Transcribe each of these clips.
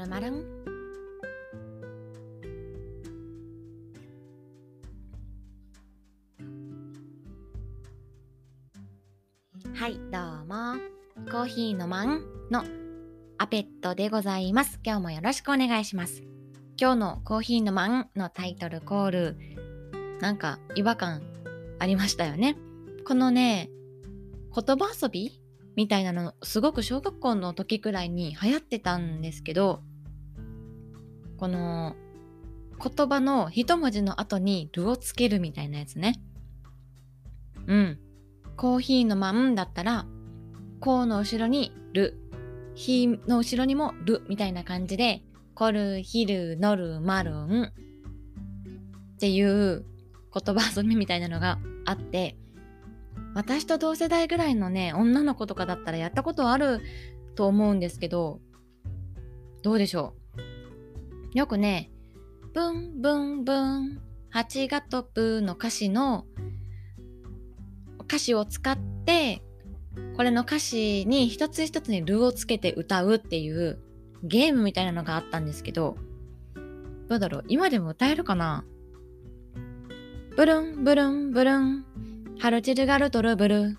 るまるんはいどうも。コーヒーのまんのアペットでございます。今日もよろしくお願いします。今日のコーヒーのまんのタイトルコール。なんか違和感ありましたよね。このね言葉遊びみたいなのすごく小学校の時くらいに流行ってたんですけどこの言葉の一文字の後に「る」をつけるみたいなやつね。うん。コーヒーのまんだったら「こう」の後ろに「る」「ひ」の後ろにも「る」みたいな感じで「こる」「ひる」「のる」「まるん」っていう言葉遊びみたいなのがあって私と同世代ぐらいのね女の子とかだったらやったことあると思うんですけどどうでしょう？よくね「ブンブンブン蜂が飛ぶ」の歌詞の歌詞を使ってこれの歌詞に一つ一つに「る」をつけて歌うっていうゲームみたいなのがあったんですけどどうだろう今でも歌えるかな？ブルンブルンブルンハルチルガルトルブル。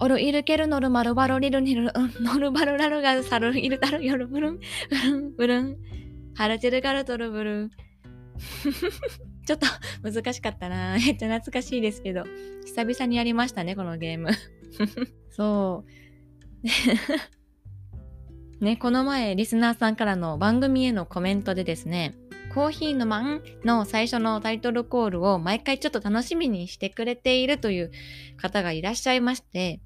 オルイルケルノルマルバロリルニル、ノルバルラルガサルイルタルヨルブルン、ブルン、ブルン。ハルチェルガルトルブル。ちょっと難しかったな。めっちゃ懐かしいですけど。久々にやりましたね、このゲーム。そう。ね、この前、リスナーさんからの番組へのコメントでですね、コーヒーのマンの最初のタイトルコールを毎回ちょっと楽しみにしてくれているという方がいらっしゃいまして、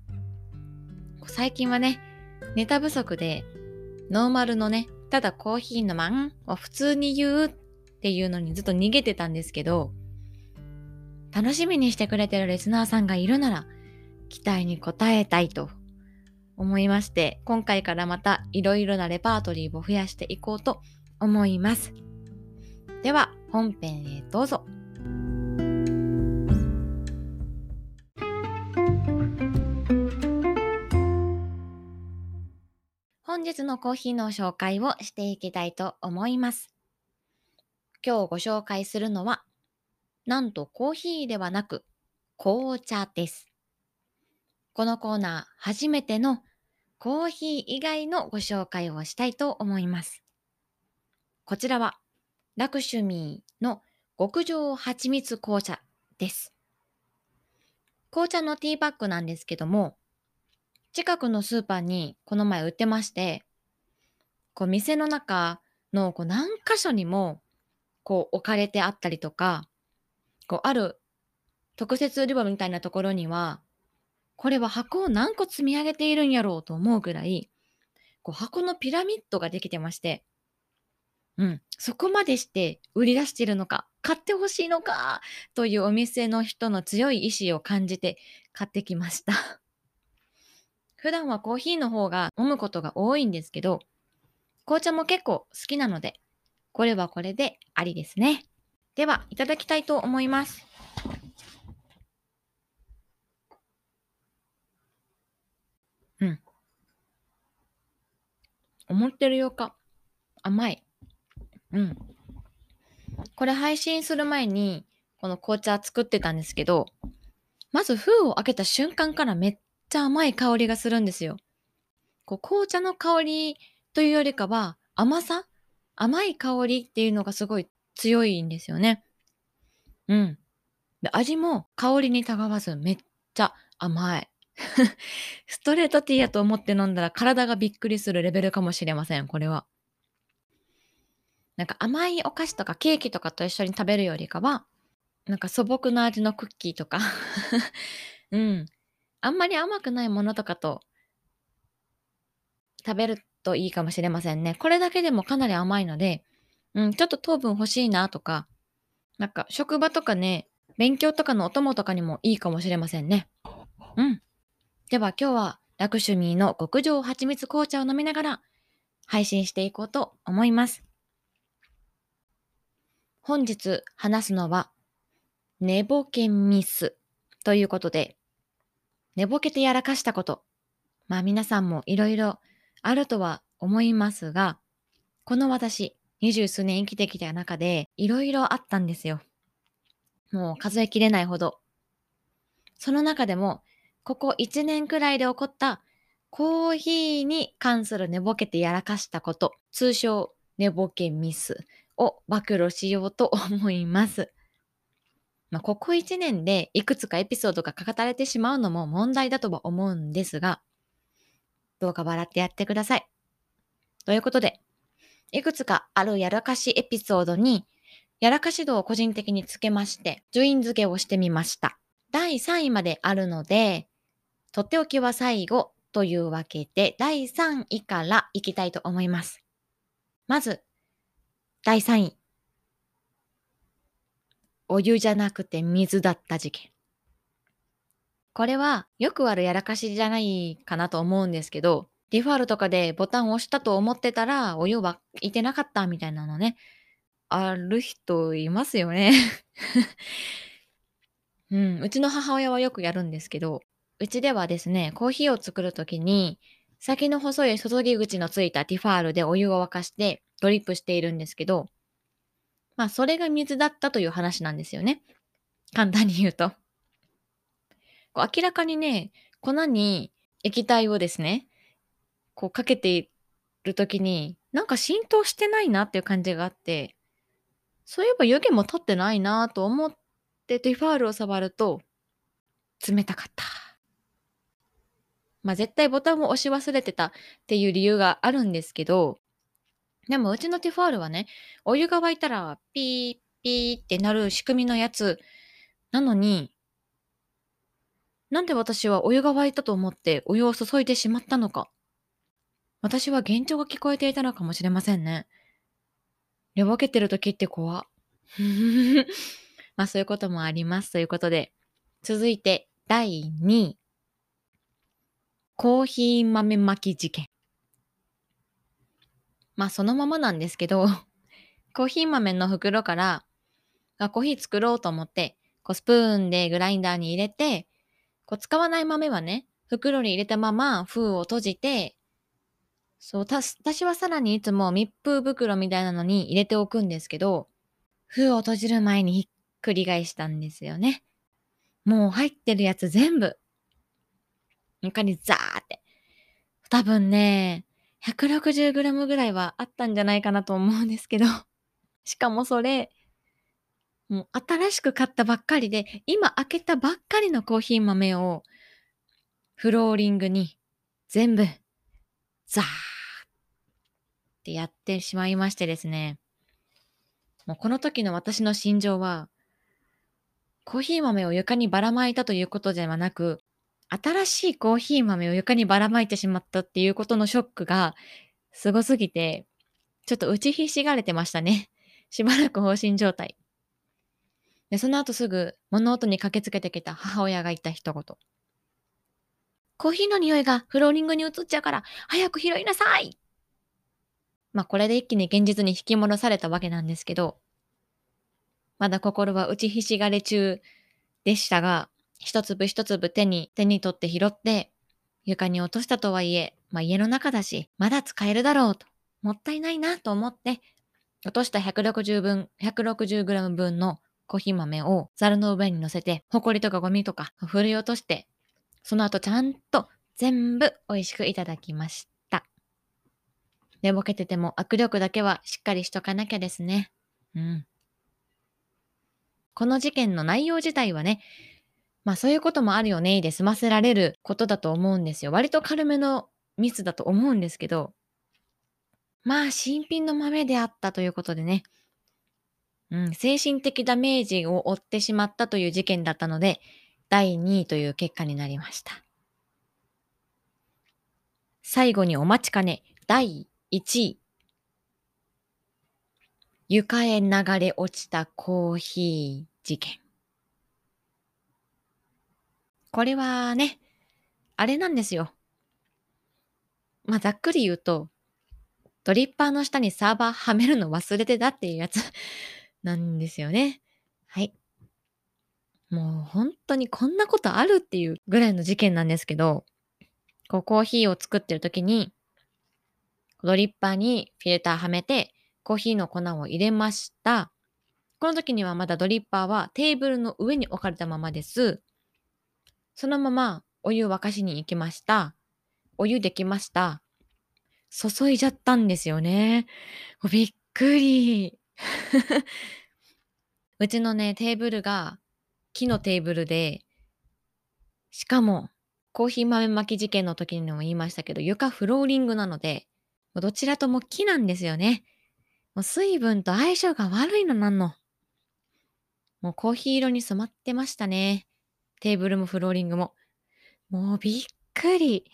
最近はね、ネタ不足でノーマルのね、ただコーヒーのまんを普通に言うっていうのにずっと逃げてたんですけど、楽しみにしてくれてるリスナーさんがいるなら、期待に応えたいと思いまして、今回からまたいろいろなレパートリーを増やしていこうと思います。では本編へどうぞ。本日のコーヒーの紹介をしていきたいと思います。今日ご紹介するのは、なんとコーヒーではなく紅茶です。このコーナー初めてのコーヒー以外のご紹介をしたいと思います。こちらはラクシュミーの極上蜂蜜紅茶です。紅茶のティーバッグなんですけども、近くのスーパーにこの前売ってまして、こう店の中のこう何箇所にもこう置かれてあったりとか、こうある特設売り場みたいなところには、これは箱を何個積み上げているんやろうと思うぐらい、こう箱のピラミッドができてまして、うん、そこまでして売り出しているのか、買ってほしいのかというお店の人の強い意志を感じて買ってきました。普段はコーヒーの方が飲むことが多いんですけど、紅茶も結構好きなので、これはこれでありですね。では、いただきたいと思います。うん。思ってるよか甘い。うん。これ配信する前に、この紅茶作ってたんですけど、まず封を開けた瞬間からめっちゃ甘い香りがするんですよ。こう紅茶の香りというよりかは甘さ？甘い香りっていうのがすごい強いんですよね。うん。で味も香りにたがわずめっちゃ甘い。ストレートティーやと思って飲んだら体がびっくりするレベルかもしれません、これは。なんか甘いお菓子とかケーキとかと一緒に食べるよりかは、なんか素朴な味のクッキーとか うん。あんまり甘くないものとかと食べるといいかもしれませんね。これだけでもかなり甘いので、うん、ちょっと糖分欲しいなとか、なんか職場とかね、勉強とかのお供とかにもいいかもしれませんね。うん。では今日はラクシュミーの極上蜂蜜紅茶を飲みながら配信していこうと思います。本日話すのは、寝ぼけミスということで、寝ぼけてやらかしたこと。まあ皆さんもいろいろあるとは思いますが、この私、二十数年生きてきた中で、いろいろあったんですよ。もう数えきれないほど。その中でも、ここ1年くらいで起こったコーヒーに関する寝ぼけてやらかしたこと、通称寝ぼけミスを暴露しようと思います。まあ、ここ1年でいくつかエピソードが書かれてしまうのも問題だとは思うんですが、どうか笑ってやってください。ということで、いくつかあるやらかしエピソードに、やらかし度を個人的につけまして、順位付けをしてみました。第3位まであるので、とっておきは最後というわけで、第3位からいきたいと思います。まず、第3位。お湯じゃなくて水だった事件。これはよくあるやらかしじゃないかなと思うんですけど、ディファールとかでボタンを押したと思ってたらお湯はいてなかったみたいなのね、ある人いますよね うん、うちの母親はよくやるんですけど、うちではですね、コーヒーを作るときに、先の細い注ぎ口のついたティファールでお湯を沸かしてドリップしているんですけど、まあそれが水だったという話なんですよね。簡単に言うと。こう明らかにね、粉に液体をですね、こうかけているときに、なんか浸透してないなっていう感じがあって、そういえば湯気も立ってないなと思ってティファールを触ると、冷たかった。まあ絶対ボタンを押し忘れてたっていう理由があるんですけど、でもうちのティファールはね、お湯が沸いたらピーピーってなる仕組みのやつなのに、なんで私はお湯が沸いたと思ってお湯を注いでしまったのか。私は幻聴が聞こえていたのかもしれませんね。寝ぼけてる時って怖。まあそういうこともありますということで、続いて第2位。コーヒー豆巻き事件。まあそのままなんですけど、コーヒー豆の袋からあコーヒー作ろうと思って、こうスプーンでグラインダーに入れて、こう使わない豆はね、袋に入れたまま封を閉じて、そう、私はさらにいつも密封袋みたいなのに入れておくんですけど、封を閉じる前にひっくり返したんですよね。もう入ってるやつ全部床にザーって。多分ね、160g ぐらいはあったんじゃないかなと思うんですけど。しかもそれ、もう新しく買ったばっかりで、今開けたばっかりのコーヒー豆を、フローリングに全部、ザーってやってしまいましてですね。もうこの時の私の心情は、コーヒー豆を床にばらまいたということではなく、新しいコーヒー豆を床にばらまいてしまったっていうことのショックがすごすぎて、ちょっと打ちひしがれてましたね。しばらく放心状態。で、その後すぐ物音に駆けつけてきた母親が言った一言。コーヒーの匂いがフローリングに移っちゃうから、早く拾いなさいまあこれで一気に現実に引き戻されたわけなんですけど、まだ心は打ちひしがれ中でしたが、一粒一粒手に、手に取って拾って、床に落としたとはいえ、まあ家の中だし、まだ使えるだろうと、もったいないなと思って、落とした160分、160g 分のコーヒー豆をザルの上に乗せて、ホコリとかゴミとか振り落として、その後ちゃんと全部美味しくいただきました。寝ぼけてても握力だけはしっかりしとかなきゃですね。うん。この事件の内容自体はね、まあそういうこともあるよねで済ませられることだと思うんですよ。割と軽めのミスだと思うんですけど、まあ新品の豆であったということでね、うん、精神的ダメージを負ってしまったという事件だったので、第2位という結果になりました。最後にお待ちかね、第1位。床へ流れ落ちたコーヒー事件。これはね、あれなんですよ。まあ、ざっくり言うと、ドリッパーの下にサーバーはめるの忘れてたっていうやつ なんですよね。はい。もう本当にこんなことあるっていうぐらいの事件なんですけど、こうコーヒーを作ってる時に、ドリッパーにフィルターはめて、コーヒーの粉を入れました。この時にはまだドリッパーはテーブルの上に置かれたままです。そのままお湯沸かしに行きました。お湯できました。注いじゃったんですよね。びっくり。うちのね、テーブルが木のテーブルで、しかもコーヒー豆巻き事件の時にも言いましたけど、床フローリングなので、どちらとも木なんですよね。もう水分と相性が悪いのなんの。もうコーヒー色に染まってましたね。テーブルもフローリングも。もうびっくり。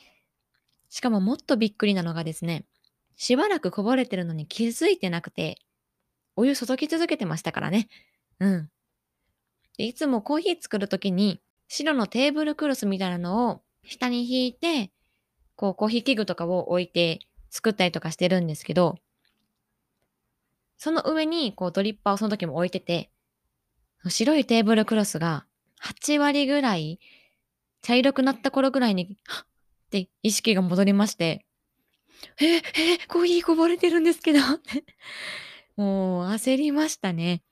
しかももっとびっくりなのがですね、しばらくこぼれてるのに気づいてなくて、お湯注ぎ続けてましたからね。うん。いつもコーヒー作るときに、白のテーブルクロスみたいなのを下に引いて、こうコーヒー器具とかを置いて作ったりとかしてるんですけど、その上にこうドリッパーをその時も置いてて、白いテーブルクロスが8割ぐらい茶色くなった頃ぐらいに、はっって意識が戻りまして、え、え、コーヒーこぼれてるんですけど もう焦りましたね。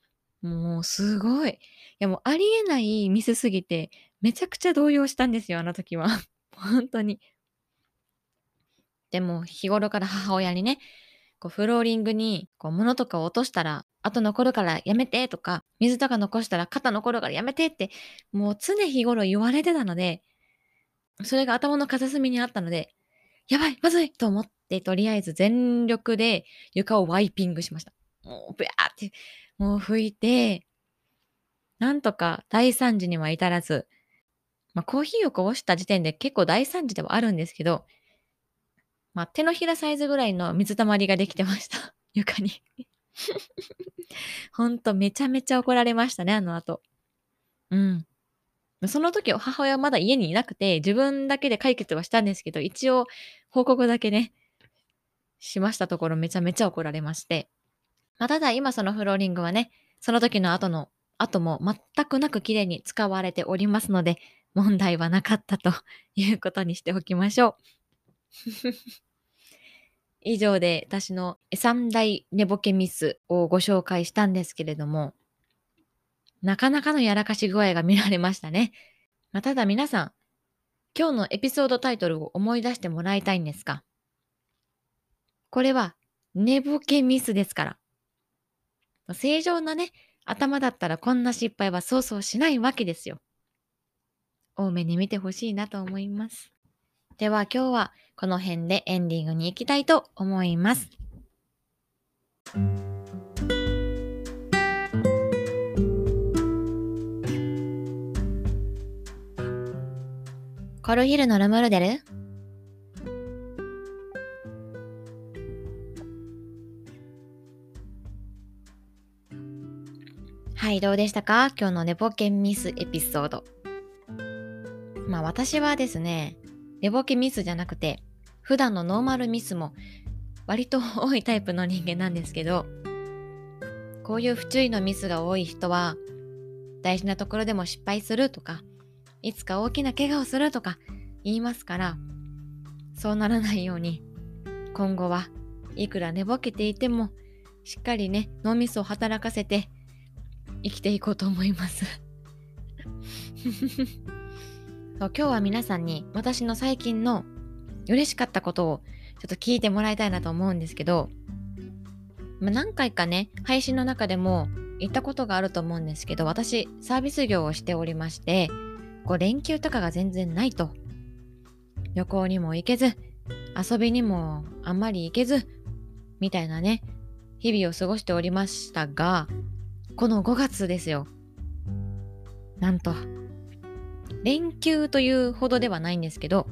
もうすごい。いやもうありえないミスすぎて、めちゃくちゃ動揺したんですよ、あの時は。本当に。でも日頃から母親にね、こうフローリングにこう物とかを落としたら後残るからやめてとか、水とか残したら肩残るからやめてって、もう常日頃言われてたので、それが頭の片隅にあったので、やばいまずいと思って、とりあえず全力で床をワイピングしました。もう、ブヤーって、もう拭いて、なんとか大惨事には至らず、まあ、コーヒーをこぼした時点で結構大惨事ではあるんですけど、まあ、手のひらサイズぐらいの水たまりができてました。床に ほんとめちゃめちゃ怒られましたね、あの後。うん。その時母親はまだ家にいなくて、自分だけで解決はしたんですけど、一応報告だけね、しましたところめちゃめちゃ怒られまして。まあ、ただ今そのフローリングはね、その時の後の、後も全くなく綺麗に使われておりますので、問題はなかったということにしておきましょう。以上で私の三大寝ぼけミスをご紹介したんですけれども、なかなかのやらかし具合が見られましたね。まあ、ただ皆さん、今日のエピソードタイトルを思い出してもらいたいんですが、これは寝ぼけミスですから。正常なね、頭だったらこんな失敗はそうそうしないわけですよ。多めに見てほしいなと思います。では今日はこの辺でエンディングに行きたいと思います。コルヒルのルムルデルはい、どうでしたか？今日の寝ぼけミスエピソード。まあ私はですね、寝ぼけミスじゃなくて、普段のノーマルミスも割と 多いタイプの人間なんですけど、こういう不注意のミスが多い人は、大事なところでも失敗するとか、いつか大きな怪我をするとか言いますから、そうならないように、今後はいくら寝ぼけていても、しっかりね、脳みそを働かせて生きていこうと思います。そう。今日は皆さんに私の最近の嬉しかったことをちょっと聞いてもらいたいなと思うんですけど、まあ、何回かね、配信の中でも言ったことがあると思うんですけど、私、サービス業をしておりまして、こう連休とかが全然ないと。旅行にも行けず、遊びにもあんまり行けず、みたいなね、日々を過ごしておりましたが、この5月ですよ。なんと、連休というほどではないんですけど、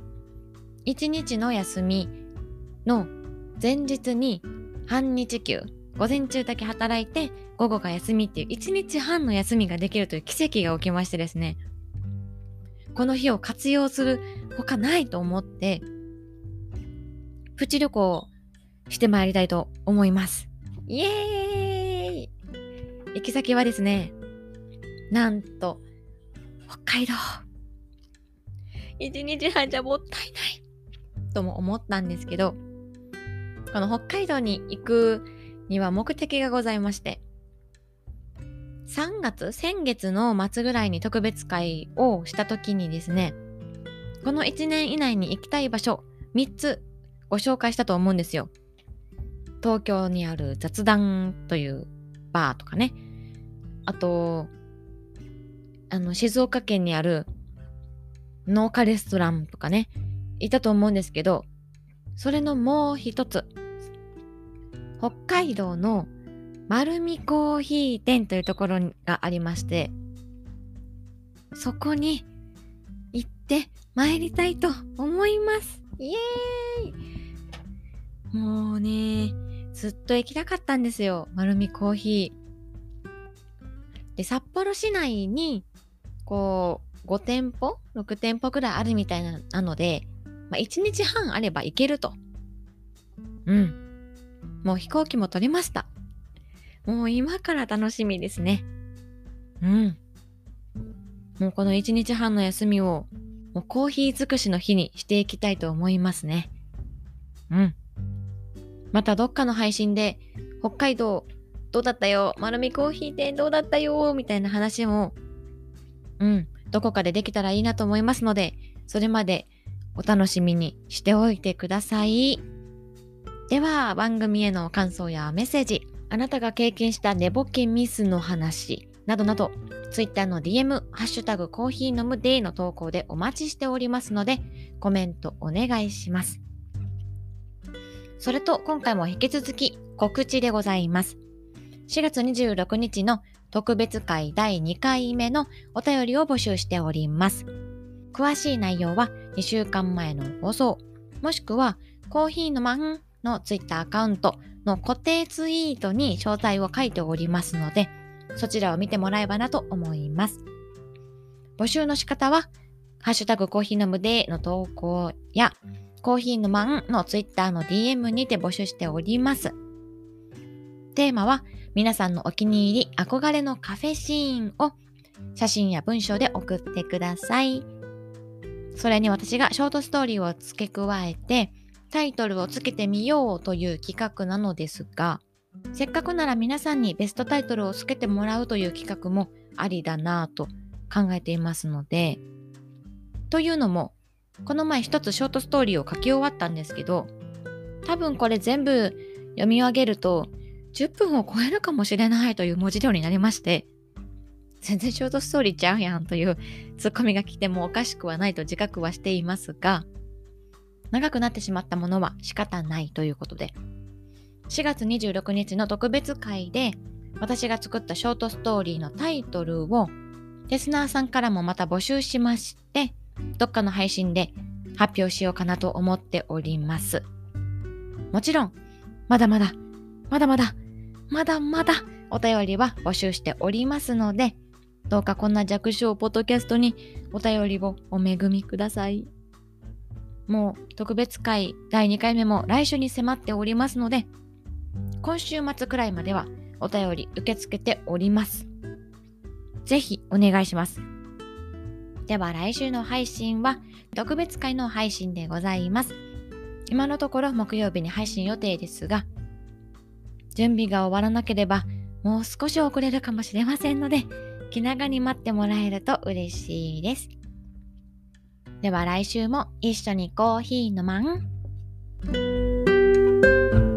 1日の休みの前日に半日休、午前中だけ働いて午後が休みっていう1日半の休みができるという奇跡が起きましてですね、この日を活用する他ないと思って、プチ旅行をしてまいりたいと思います。イエーイ行き先はですね、なんと、北海道。一日半じゃもったいないとも思ったんですけど、この北海道に行くには目的がございまして、3月、先月の末ぐらいに特別会をした時にですね、この1年以内に行きたい場所3つご紹介したと思うんですよ。東京にある雑談というバーとかね。あと、あの、静岡県にある農家レストランとかね、いたと思うんですけど、それのもう一つ、北海道の丸見コーヒー店というところがありまして、そこに行って参りたいと思います。イエーイもうね、ずっと行きたかったんですよ。丸見コーヒー。で、札幌市内に、こう、5店舗 ?6 店舗くらいあるみたいなので、まあ、1日半あれば行けると。うん。もう飛行機も取りました。もう今から楽しみですね。うん。もうこの1日半の休みを、もうコーヒー尽くしの日にしていきたいと思いますね。うん。またどっかの配信で、北海道どうだったよ？丸見コーヒー店どうだったよ？みたいな話も、うん、どこかでできたらいいなと思いますので、それまでお楽しみにしておいてください。では、番組への感想やメッセージ、あなたが経験した寝ぼけミスの話などなど、Twitter の DM、ハッシュタグコーヒー飲むデイの投稿でお待ちしておりますので、コメントお願いします。それと、今回も引き続き告知でございます。4月26日の特別会第2回目のお便りを募集しております。詳しい内容は2週間前の放送、もしくはコーヒーのマンの Twitter アカウントの固定ツイートに詳細を書いておりますので、そちらを見てもらえばなと思います。募集の仕方は、ハッシュタグコーヒー飲むでの投稿や、コーヒーのマンの Twitter の DM にて募集しております。テーマは、皆さんのお気に入り、憧れのカフェシーンを写真や文章で送ってください。それに私がショートストーリーを付け加えて、タイトルをつけてみようという企画なのですが、せっかくなら皆さんにベストタイトルをつけてもらうという企画もありだなぁと考えていますので、というのも、この前一つショートストーリーを書き終わったんですけど、多分これ全部読み上げると10分を超えるかもしれないという文字量になりまして、全然ショートストーリーちゃうやんというツッコミが来てもおかしくはないと自覚はしていますが、長くなってしまったものは仕方ないということで、4月26日の特別会で私が作ったショートストーリーのタイトルをテスナーさんからもまた募集しまして、どっかの配信で発表しようかなと思っております。もちろん、まだまだ、まだまだ、まだまだお便りは募集しておりますので、どうかこんな弱小ポッドキャストにお便りをお恵みください。もう特別会第2回目も来週に迫っておりますので、今週末くらいまではお便り受け付けております。ぜひお願いします。では来週の配信は特別会の配信でございます。今のところ木曜日に配信予定ですが、準備が終わらなければもう少し遅れるかもしれませんので気長に待ってもらえると嬉しいです。では来週も一緒にコーヒー飲まん？